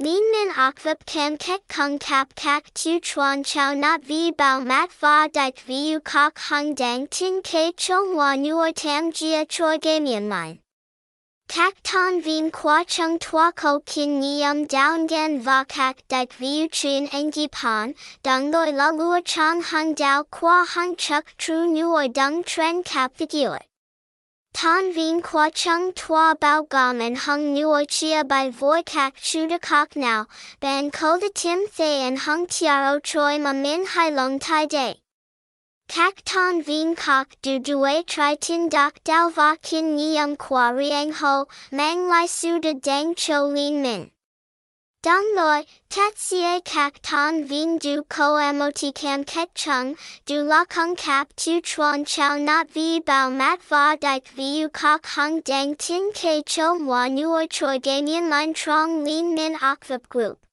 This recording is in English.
Lin min ok vip kam kek kung kap kak tu chuan chow not vi bao mat va dik u kok hung dang tin ke chung wa nuor tam jia choi yin line. Kak ton vin qua chung tua ko kin nium down gan va kak dik u chin engi pan, dung loi la lua chan hung dao qua hung chuk tru nuor dung tren kap figure. Tan vien qua chung tua bao gom and hung nuo chia by voi kak chuda now, ban ko tim thay and hung tiaro choi ma min hai long tai day. Kak ton vien kok du due tri tin dak dao va kin nium qua riang ho, mang lai su de dang cho lin min. Dong loi, tat xie kak ton vien du ko mot kam ket chung, du la kung kap tu chuan chow not vi bao mat va dik vu kok hung dang tin ke cho moi nuoi choi ganyan line trong lin min OKVIP group.